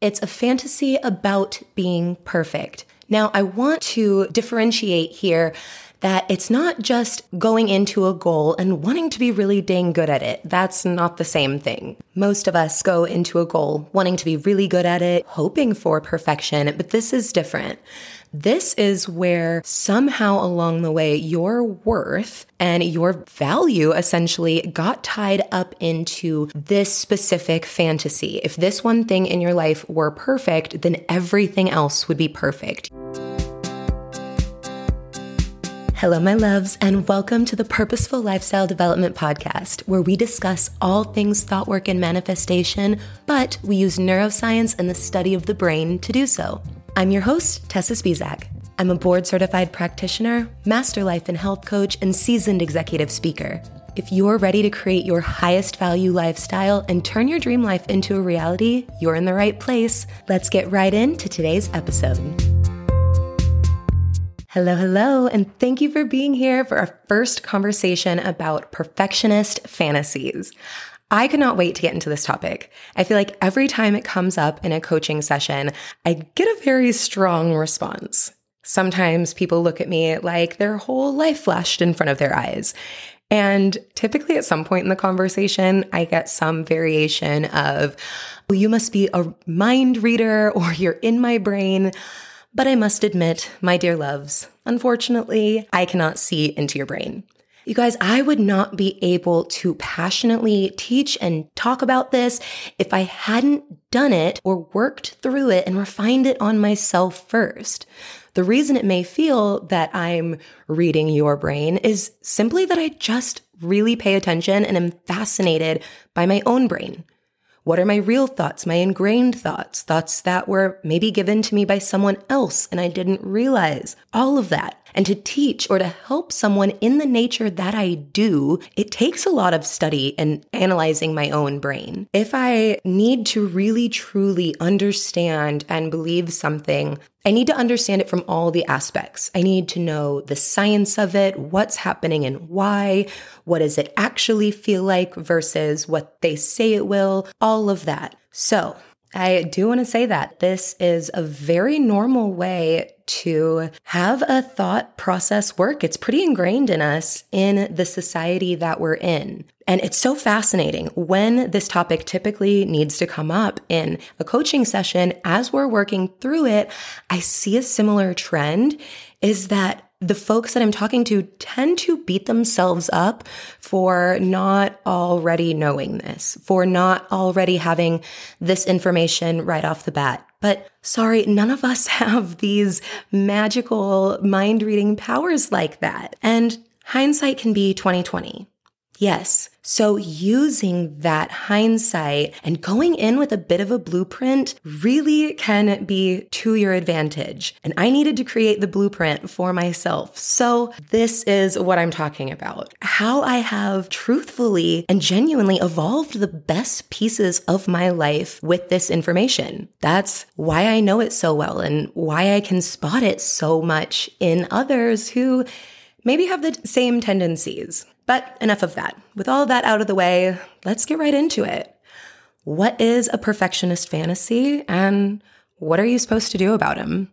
It's a fantasy about being perfect. Now, I want to differentiate here that it's not just going into a goal and wanting to be really dang good at it. That's not the same thing. Most of us go into a goal wanting to be really good at it, hoping for perfection, but this is different. This is where somehow along the way, your worth and your value essentially got tied up into this specific fantasy. If this one thing in your life were perfect, then everything else would be perfect. Hello, my loves, and welcome to the Purposeful Lifestyle Development Podcast, where we discuss all things thought work and manifestation, but we use neuroscience and the study of the brain to do so. I'm your host, Tessa Spisak. I'm a board certified practitioner, master life and health coach, and seasoned executive speaker. If you're ready to create your highest value lifestyle and turn your dream life into a reality, you're in the right place. Let's get right into today's episode. Hello, hello, and thank you for being here for our first conversation about perfectionist fantasies. I could not wait to get into this topic. I feel like every time it comes up in a coaching session, I get a very strong response. Sometimes people look at me like their whole life flashed in front of their eyes. And typically, at some point in the conversation, I get some variation of, well, you must be a mind reader or you're in my brain. But I must admit, my dear loves, unfortunately, I cannot see into your brain. You guys, I would not be able to passionately teach and talk about this if I hadn't done it or worked through it and refined it on myself first. The reason it may feel that I'm reading your brain is simply that I just really pay attention and am fascinated by my own brain. What are my real thoughts, my ingrained thoughts, thoughts that were maybe given to me by someone else and I didn't realize? All of that. And to teach or to help someone in the nature that I do, it takes a lot of study and analyzing my own brain. If I need to really truly understand and believe something, I need to understand it from all the aspects. I need to know the science of it, what's happening and why, what does it actually feel like versus what they say it will, all of that. So, I do want to say that this is a very normal way to have a thought process work. It's pretty ingrained in us in the society that we're in. And it's so fascinating when this topic typically needs to come up in a coaching session as we're working through it. I see a similar trend is that the folks that I'm talking to tend to beat themselves up for not already knowing this, for not already having this information right off the bat. But sorry, none of us have these magical mind reading powers like that. And hindsight can be 2020. Yes. So using that hindsight and going in with a bit of a blueprint really can be to your advantage. And I needed to create the blueprint for myself. So this is what I'm talking about. How I have truthfully and genuinely evolved the best pieces of my life with this information. That's why I know it so well and why I can spot it so much in others who maybe have the same tendencies. But enough of that. With all that out of the way, let's get right into it. What is a perfectionist fantasy and what are you supposed to do about him?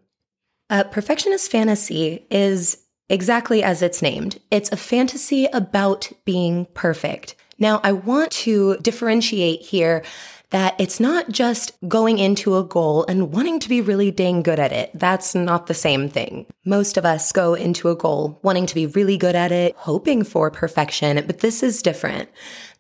A perfectionist fantasy is exactly as it's named. It's a fantasy about being perfect. Now, I want to differentiate here that it's not just going into a goal and wanting to be really dang good at it. That's not the same thing. Most of us go into a goal wanting to be really good at it, hoping for perfection, but this is different.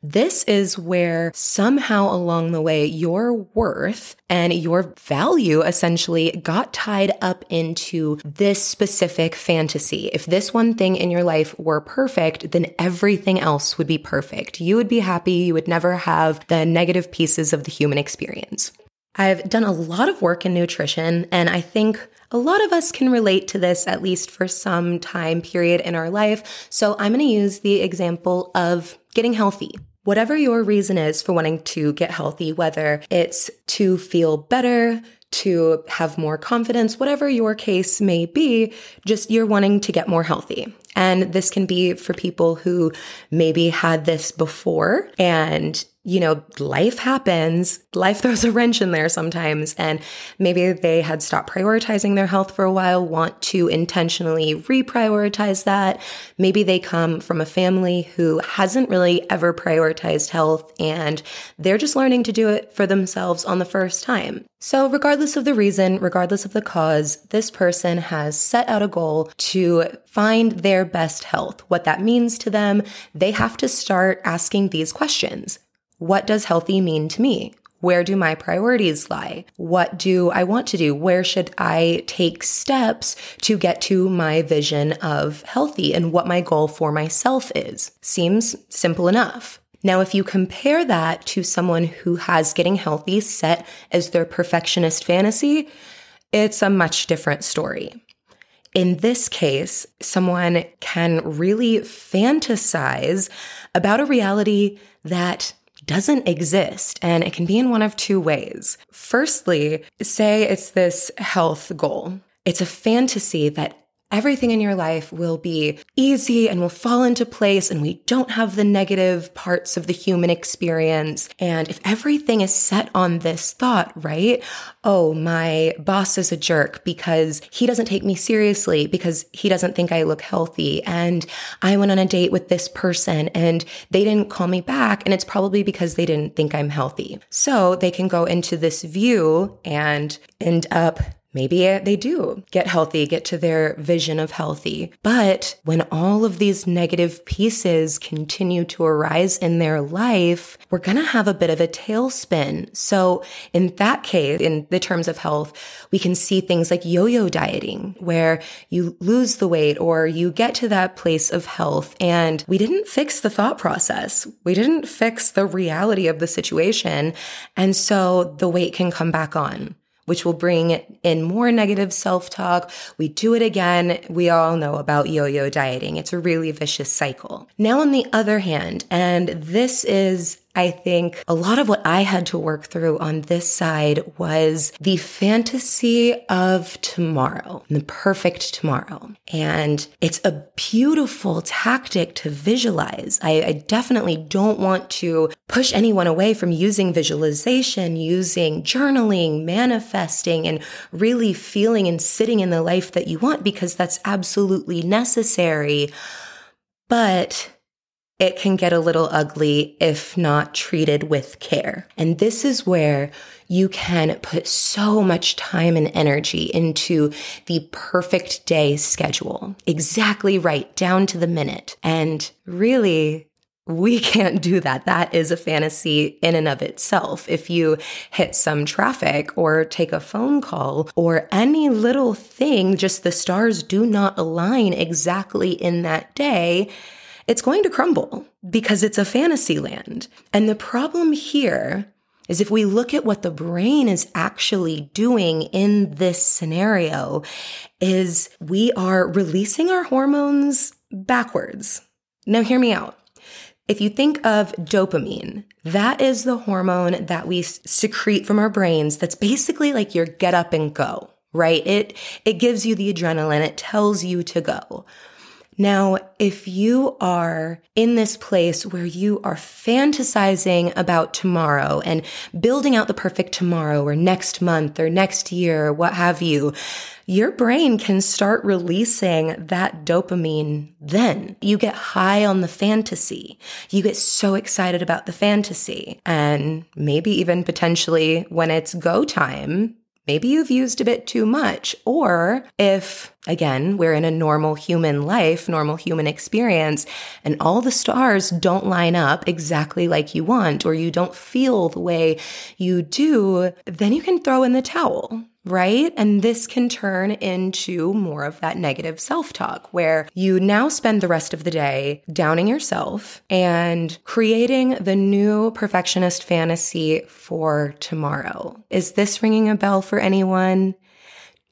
This is where somehow along the way, your worth and your value essentially got tied up into this specific fantasy. If this one thing in your life were perfect, then everything else would be perfect. You would be happy. You would never have the negative pieces of the human experience. I've done a lot of work in nutrition, and I think a lot of us can relate to this at least for some time period in our life. So I'm going to use the example of getting healthy. Whatever your reason is for wanting to get healthy, whether it's to feel better, to have more confidence, whatever your case may be, just you're wanting to get more healthy. And this can be for people who maybe had this before and you know, life happens. Life throws a wrench in there sometimes. And maybe they had stopped prioritizing their health for a while, want to intentionally reprioritize that. Maybe they come from a family who hasn't really ever prioritized health and they're just learning to do it for themselves on the first time. So, regardless of the reason, regardless of the cause, this person has set out a goal to find their best health. What that means to them, they have to start asking these questions. What does healthy mean to me? Where do my priorities lie? What do I want to do? Where should I take steps to get to my vision of healthy and what my goal for myself is? Seems simple enough. Now, if you compare that to someone who has getting healthy set as their perfectionist fantasy, it's a much different story. In this case, someone can really fantasize about a reality that doesn't exist. And it can be in one of two ways. Firstly, say it's this health goal. It's a fantasy that everything in your life will be easy and will fall into place and we don't have the negative parts of the human experience. And if everything is set on this thought, right? Oh, my boss is a jerk because he doesn't take me seriously because he doesn't think I look healthy. And I went on a date with this person and they didn't call me back. And it's probably because they didn't think I'm healthy. So they can go into this view and end up Maybe they do get healthy, get to their vision of healthy. But when all of these negative pieces continue to arise in their life, we're going to have a bit of a tailspin. So in that case, in the terms of health, we can see things like yo-yo dieting where you lose the weight or you get to that place of health and we didn't fix the thought process. We didn't fix the reality of the situation. And so the weight can come back on which will bring in more negative self talk. We do it again. We all know about yo yo dieting. It's a really vicious cycle. Now, on the other hand, and this is I think a lot of what I had to work through on this side was the fantasy of tomorrow, the perfect tomorrow. And it's a beautiful tactic to visualize. I, I, definitely don't want to push anyone away from using visualization, using journaling, manifesting, and really feeling and sitting in the life that you want because that's absolutely necessary. But it can get a little ugly if not treated with care. And this is where you can put so much time and energy into the perfect day schedule. Exactly right, down to the minute. And really, we can't do that. That is a fantasy in and of itself. If you hit some traffic or take a phone call or any little thing, just the stars do not align exactly in that day, it's going to crumble because it's a fantasy land. And the problem here is if we look at what the brain is actually doing in this scenario is we are releasing our hormones backwards. Now hear me out. If you think of dopamine, that is the hormone that we secrete from our brains that's basically like your get up and go, right? It it gives you the adrenaline, it tells you to go. Now, if you are in this place where you are fantasizing about tomorrow and building out the perfect tomorrow or next month or next year, or what have you, your brain can start releasing that dopamine then. You get high on the fantasy. You get so excited about the fantasy. And maybe even potentially when it's go time, maybe you've used a bit too much. Or if, again, we're in a normal human life, normal human experience, and all the stars don't line up exactly like you want, or you don't feel the way you do, then you can throw in the towel right? And this can turn into more of that negative self talk where you now spend the rest of the day downing yourself and creating the new perfectionist fantasy for tomorrow. Is this ringing a bell for anyone?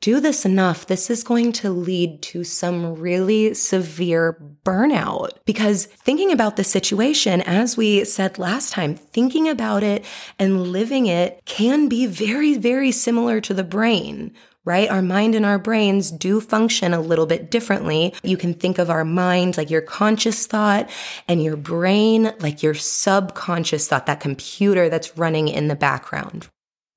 Do this enough, this is going to lead to some really severe burnout. Because thinking about the situation, as we said last time, thinking about it and living it can be very, very similar to the brain right? Our mind and our brains do function a little bit differently. You can think of our mind like your conscious thought and your brain like your subconscious thought, that computer that's running in the background.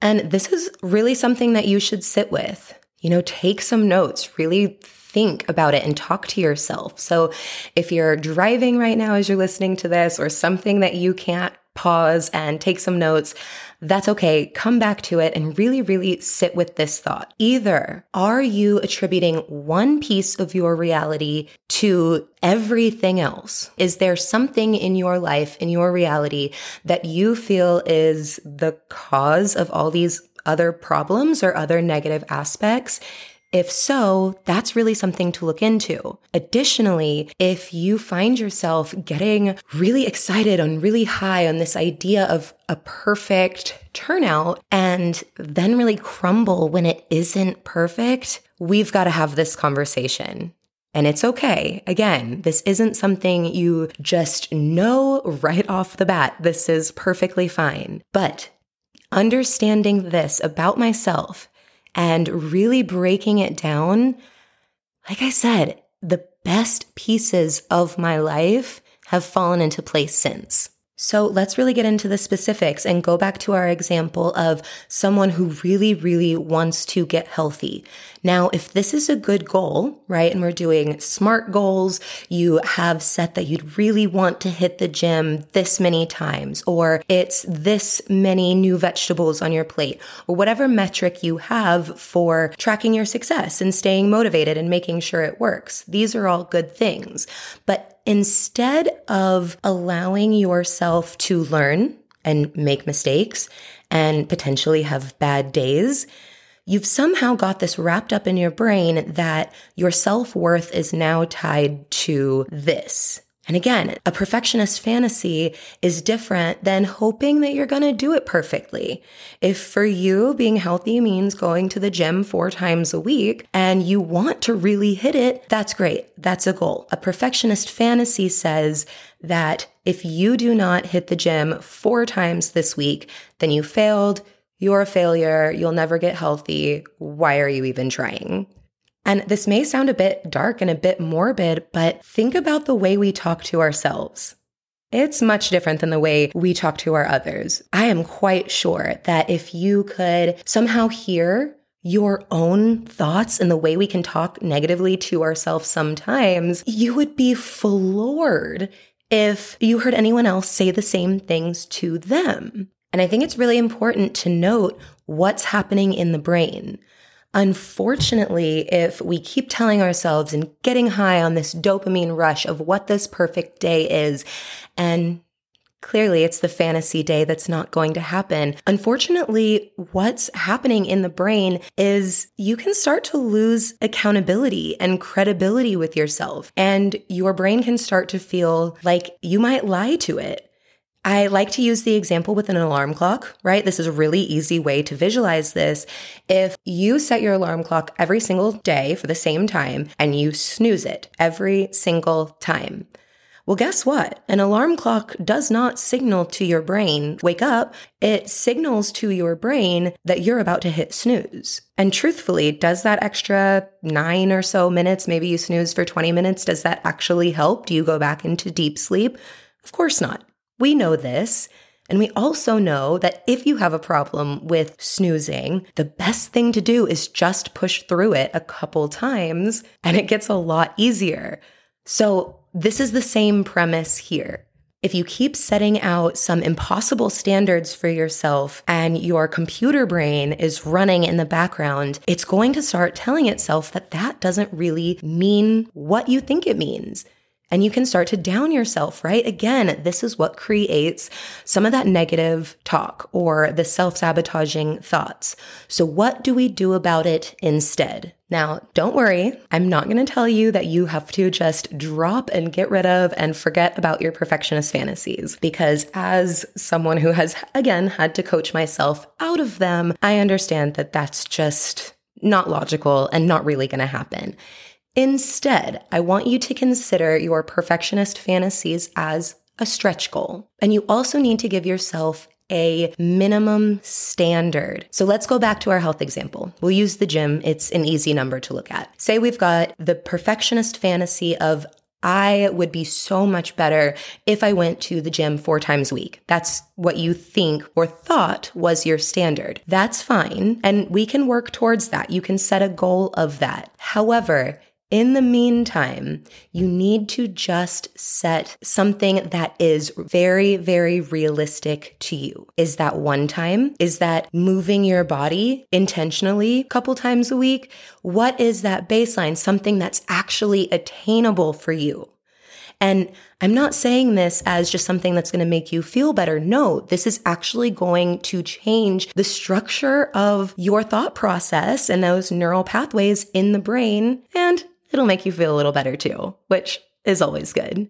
And this is really something that you should sit with. You know, take some notes, really think about it and talk to yourself. So if you're driving right now as you're listening to this or something that you can't pause and take some notes, that's okay. Come back to it and really, really sit with this thought. Either are you attributing one piece of your reality to everything else? Is there something in your life, in your reality that you feel is the cause of all these other problems or other negative aspects? If so, that's really something to look into. Additionally, if you find yourself getting really excited and really high on this idea of a perfect turnout and then really crumble when it isn't perfect, we've got to have this conversation. And it's okay. Again, this isn't something you just know right off the bat. This is perfectly fine. But understanding this about myself and really breaking it down, like I said, the best pieces of my life have fallen into place since. So let's really get into the specifics and go back to our example of someone who really, really wants to get healthy. Now, if this is a good goal, right, and we're doing SMART goals, you have set that you'd really want to hit the gym this many times, or it's this many new vegetables on your plate, or whatever metric you have for tracking your success and staying motivated and making sure it works. These are all good things. But instead of allowing yourself to learn and make mistakes and potentially have bad days, you've somehow got this wrapped up in your brain that your self worth is now tied to this. And again, a perfectionist fantasy is different than hoping that you're going to do it perfectly. If for you, being healthy means going to the gym four times a week and you want to really hit it, that's great. That's a goal. A perfectionist fantasy says that if you do not hit the gym four times this week, then you failed. You're a failure. You'll never get healthy. Why are you even trying? And this may sound a bit dark and a bit morbid, but think about the way we talk to ourselves. It's much different than the way we talk to our others. I am quite sure that if you could somehow hear your own thoughts and the way we can talk negatively to ourselves sometimes, you would be floored if you heard anyone else say the same things to them. And I think it's really important to note what's happening in the brain. Unfortunately, if we keep telling ourselves and getting high on this dopamine rush of what this perfect day is, and clearly it's the fantasy day that's not going to happen. Unfortunately, what's happening in the brain is you can start to lose accountability and credibility with yourself, and your brain can start to feel like you might lie to it I like to use the example with an alarm clock, right? This is a really easy way to visualize this. If you set your alarm clock every single day for the same time and you snooze it every single time, well, guess what? An alarm clock does not signal to your brain, wake up. It signals to your brain that you're about to hit snooze. And truthfully, does that extra nine or so minutes, maybe you snooze for 20 minutes, does that actually help? Do you go back into deep sleep? Of course not. We know this. And we also know that if you have a problem with snoozing, the best thing to do is just push through it a couple times and it gets a lot easier. So, this is the same premise here. If you keep setting out some impossible standards for yourself and your computer brain is running in the background, it's going to start telling itself that that doesn't really mean what you think it means and you can start to down yourself, right? Again, this is what creates some of that negative talk or the self sabotaging thoughts. So, what do we do about it instead? Now, don't worry. I'm not going to tell you that you have to just drop and get rid of and forget about your perfectionist fantasies because as someone who has again had to coach myself out of them, I understand that that's just not logical and not really going to happen. Instead, I want you to consider your perfectionist fantasies as a stretch goal. And you also need to give yourself a minimum standard. So let's go back to our health example. We'll use the gym. It's an easy number to look at. Say we've got the perfectionist fantasy of I would be so much better if I went to the gym four times a week. That's what you think or thought was your standard. That's fine. And we can work towards that. You can set a goal of that. However, in the meantime, you need to just set something that is very, very realistic to you. Is that one time? Is that moving your body intentionally a couple times a week? What is that baseline? Something that's actually attainable for you. And I'm not saying this as just something that's going to make you feel better. No, this is actually going to change the structure of your thought process and those neural pathways in the brain. And it'll make you feel a little better too, which is always good.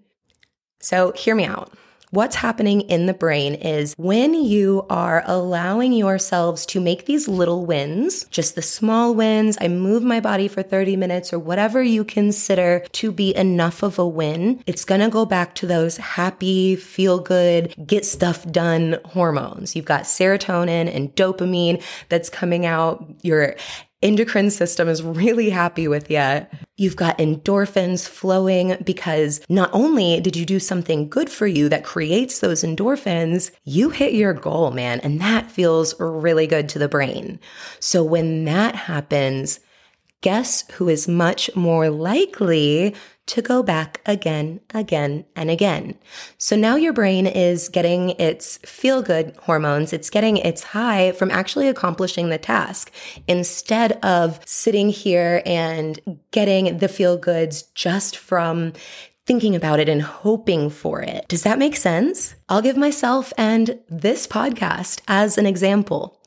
So, hear me out. What's happening in the brain is when you are allowing yourselves to make these little wins, just the small wins, I move my body for 30 minutes or whatever you consider to be enough of a win, it's to go back to those happy, feel good, get stuff done hormones. You've got serotonin and dopamine that's coming out. Your endocrine system is really happy with you. You've got endorphins flowing because not only did you do something good for you that creates those endorphins, you hit your goal, man. And that feels really good to the brain. So when that happens, guess who is much more likely to go back again, again, and again. So now your brain is getting its feel good hormones. It's getting its high from actually accomplishing the task instead of sitting here and getting the feel goods just from thinking about it and hoping for it. Does that make sense? I'll give myself and this podcast as an example.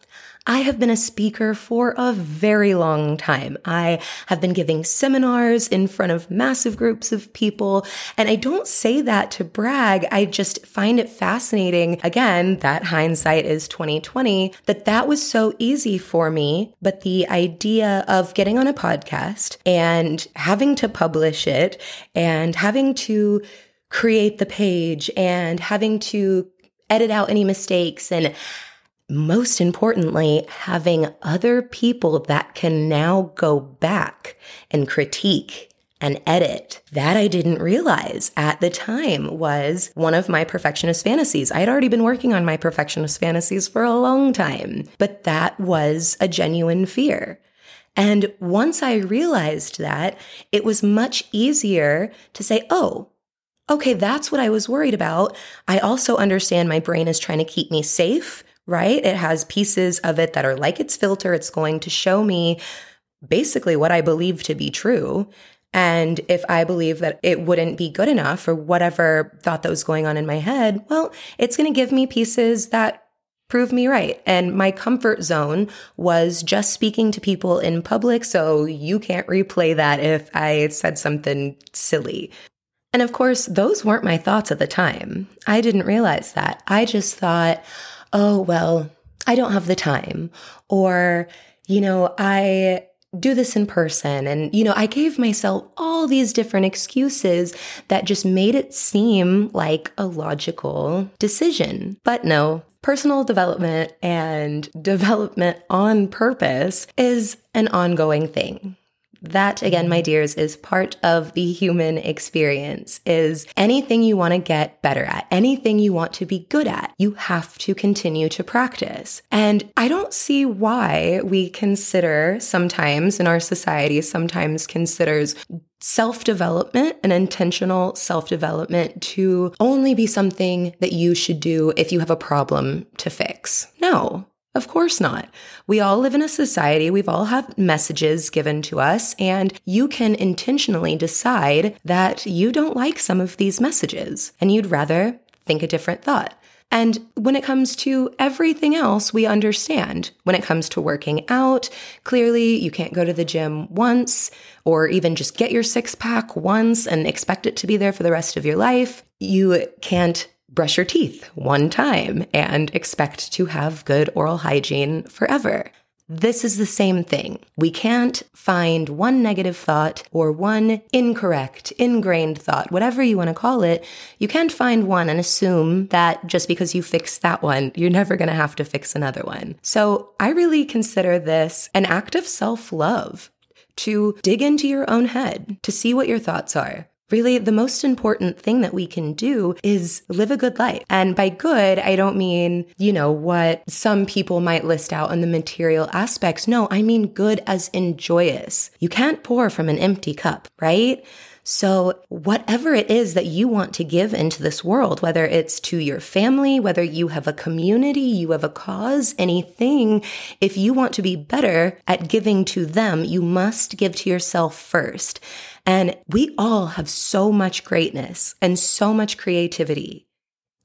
I have been a speaker for a very long time. I have been giving seminars in front of massive groups of people. And I don't say that to brag. I just find it fascinating. Again, that hindsight is 2020 that that was so easy for me. But the idea of getting on a podcast and having to publish it and having to create the page and having to edit out any mistakes and most importantly, having other people that can now go back and critique and edit. That I didn't realize at the time was one of my perfectionist fantasies. I had already been working on my perfectionist fantasies for a long time, but that was a genuine fear. And once I realized that, it was much easier to say, oh, okay, that's what I was worried about. I also understand my brain is trying to keep me safe right? It has pieces of it that are like its filter. It's going to show me basically what I believe to be true. And if I believe that it wouldn't be good enough or whatever thought that was going on in my head, well, it's going to give me pieces that prove me right. And my comfort zone was just speaking to people in public. So you can't replay that if I said something silly. And of course, those weren't my thoughts at the time. I didn't realize that. I just thought, oh, well, I don't have the time. Or, you know, I do this in person. And, you know, I gave myself all these different excuses that just made it seem like a logical decision. But no, personal development and development on purpose is an ongoing thing. That again, my dears, is part of the human experience is anything you want to get better at, anything you want to be good at, you have to continue to practice. And I don't see why we consider sometimes in our society, sometimes considers self development and intentional self development to only be something that you should do if you have a problem to fix. No, of course not. We all live in a society. We've all have messages given to us and you can intentionally decide that you don't like some of these messages and you'd rather think a different thought. And when it comes to everything else, we understand. When it comes to working out, clearly you can't go to the gym once or even just get your six pack once and expect it to be there for the rest of your life. You can't brush your teeth one time and expect to have good oral hygiene forever. This is the same thing. We can't find one negative thought or one incorrect, ingrained thought, whatever you want to call it. You can't find one and assume that just because you fix that one, you're never going to have to fix another one. So I really consider this an act of self love to dig into your own head, to see what your thoughts are, Really, the most important thing that we can do is live a good life. And by good, I don't mean, you know, what some people might list out on the material aspects. No, I mean good as in joyous. You can't pour from an empty cup, right? So, whatever it is that you want to give into this world, whether it's to your family, whether you have a community, you have a cause, anything, if you want to be better at giving to them, you must give to yourself first. And we all have so much greatness and so much creativity.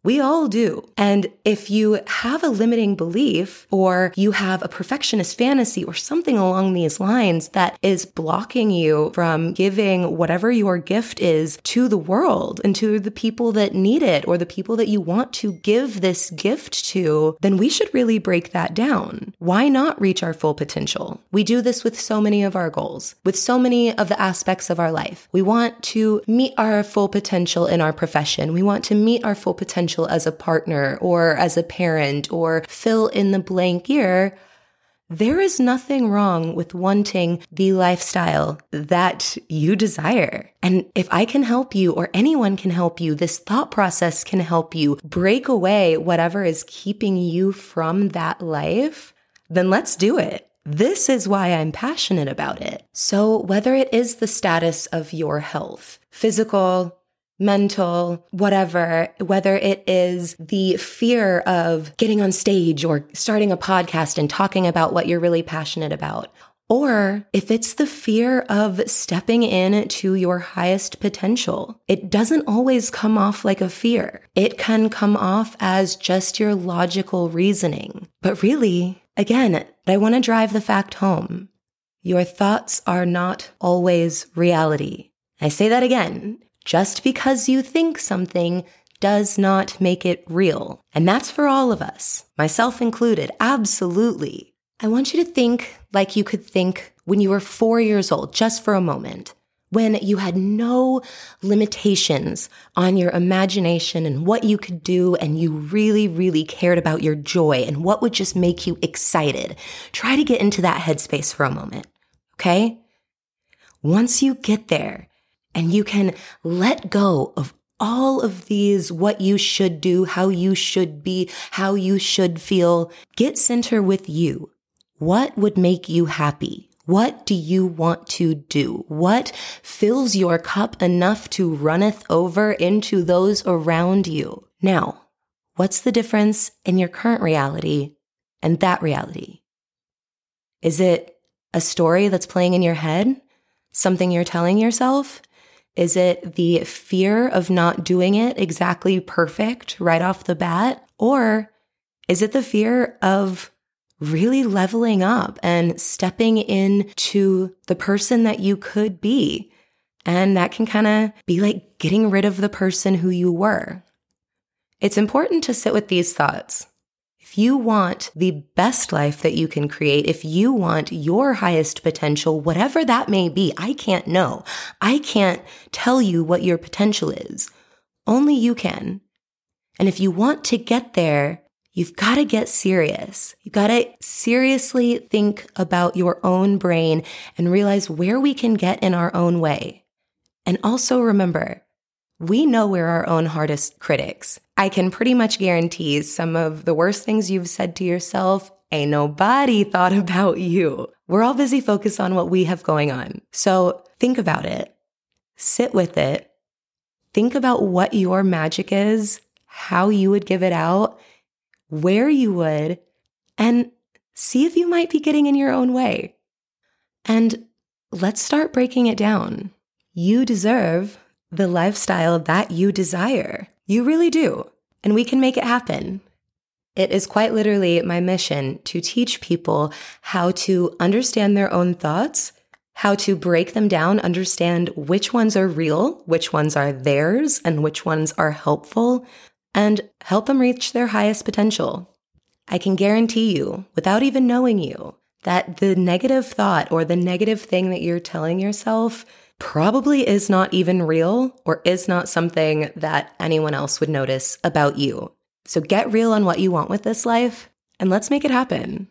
We all do. And if you have a limiting belief or you have a perfectionist fantasy or something along these lines that is blocking you from giving whatever your gift is to the world and to the people that need it or the people that you want to give this gift to, then we should really break that down. Why not reach our full potential? We do this with so many of our goals, with so many of the aspects of our life. We want to meet our full potential in our profession. We want to meet our full potential potential as a partner or as a parent or fill in the blank year, there is nothing wrong with wanting the lifestyle that you desire. And if I can help you or anyone can help you, this thought process can help you break away whatever is keeping you from that life, then let's do it. This is why I'm passionate about it. So whether it is the status of your health, physical, mental, whatever, whether it is the fear of getting on stage or starting a podcast and talking about what you're really passionate about. Or if it's the fear of stepping in to your highest potential, it doesn't always come off like a fear. It can come off as just your logical reasoning. But really, again, I want to drive the fact home. Your thoughts are not always reality. I say that again. Just because you think something does not make it real. And that's for all of us, myself included. Absolutely. I want you to think like you could think when you were four years old, just for a moment, when you had no limitations on your imagination and what you could do, and you really, really cared about your joy and what would just make you excited. Try to get into that headspace for a moment. Okay. Once you get there, and you can let go of all of these, what you should do, how you should be, how you should feel. Get center with you. What would make you happy? What do you want to do? What fills your cup enough to runneth over into those around you? Now, what's the difference in your current reality and that reality? Is it a story that's playing in your head? Something you're telling yourself? Is it the fear of not doing it exactly perfect right off the bat? Or is it the fear of really leveling up and stepping into the person that you could be? And that can kind of be like getting rid of the person who you were. It's important to sit with these thoughts if you want the best life that you can create, if you want your highest potential, whatever that may be, I can't know. I can't tell you what your potential is. Only you can. And if you want to get there, you've got to get serious. You've got to seriously think about your own brain and realize where we can get in our own way. And also remember, we know we're our own hardest critics. I can pretty much guarantee some of the worst things you've said to yourself ain't nobody thought about you. We're all busy focused on what we have going on. So think about it, sit with it, think about what your magic is, how you would give it out, where you would, and see if you might be getting in your own way. And let's start breaking it down. You deserve the lifestyle that you desire. You really do. And we can make it happen. It is quite literally my mission to teach people how to understand their own thoughts, how to break them down, understand which ones are real, which ones are theirs, and which ones are helpful, and help them reach their highest potential. I can guarantee you, without even knowing you, that the negative thought or the negative thing that you're telling yourself probably is not even real or is not something that anyone else would notice about you. So get real on what you want with this life and let's make it happen.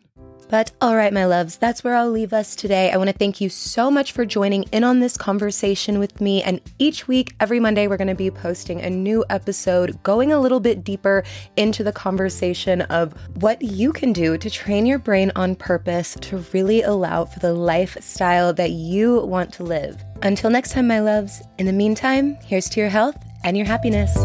But all right, my loves, that's where I'll leave us today. I want to thank you so much for joining in on this conversation with me. And each week, every Monday, we're going to be posting a new episode going a little bit deeper into the conversation of what you can do to train your brain on purpose to really allow for the lifestyle that you want to live. Until next time, my loves, in the meantime, here's to your health and your happiness.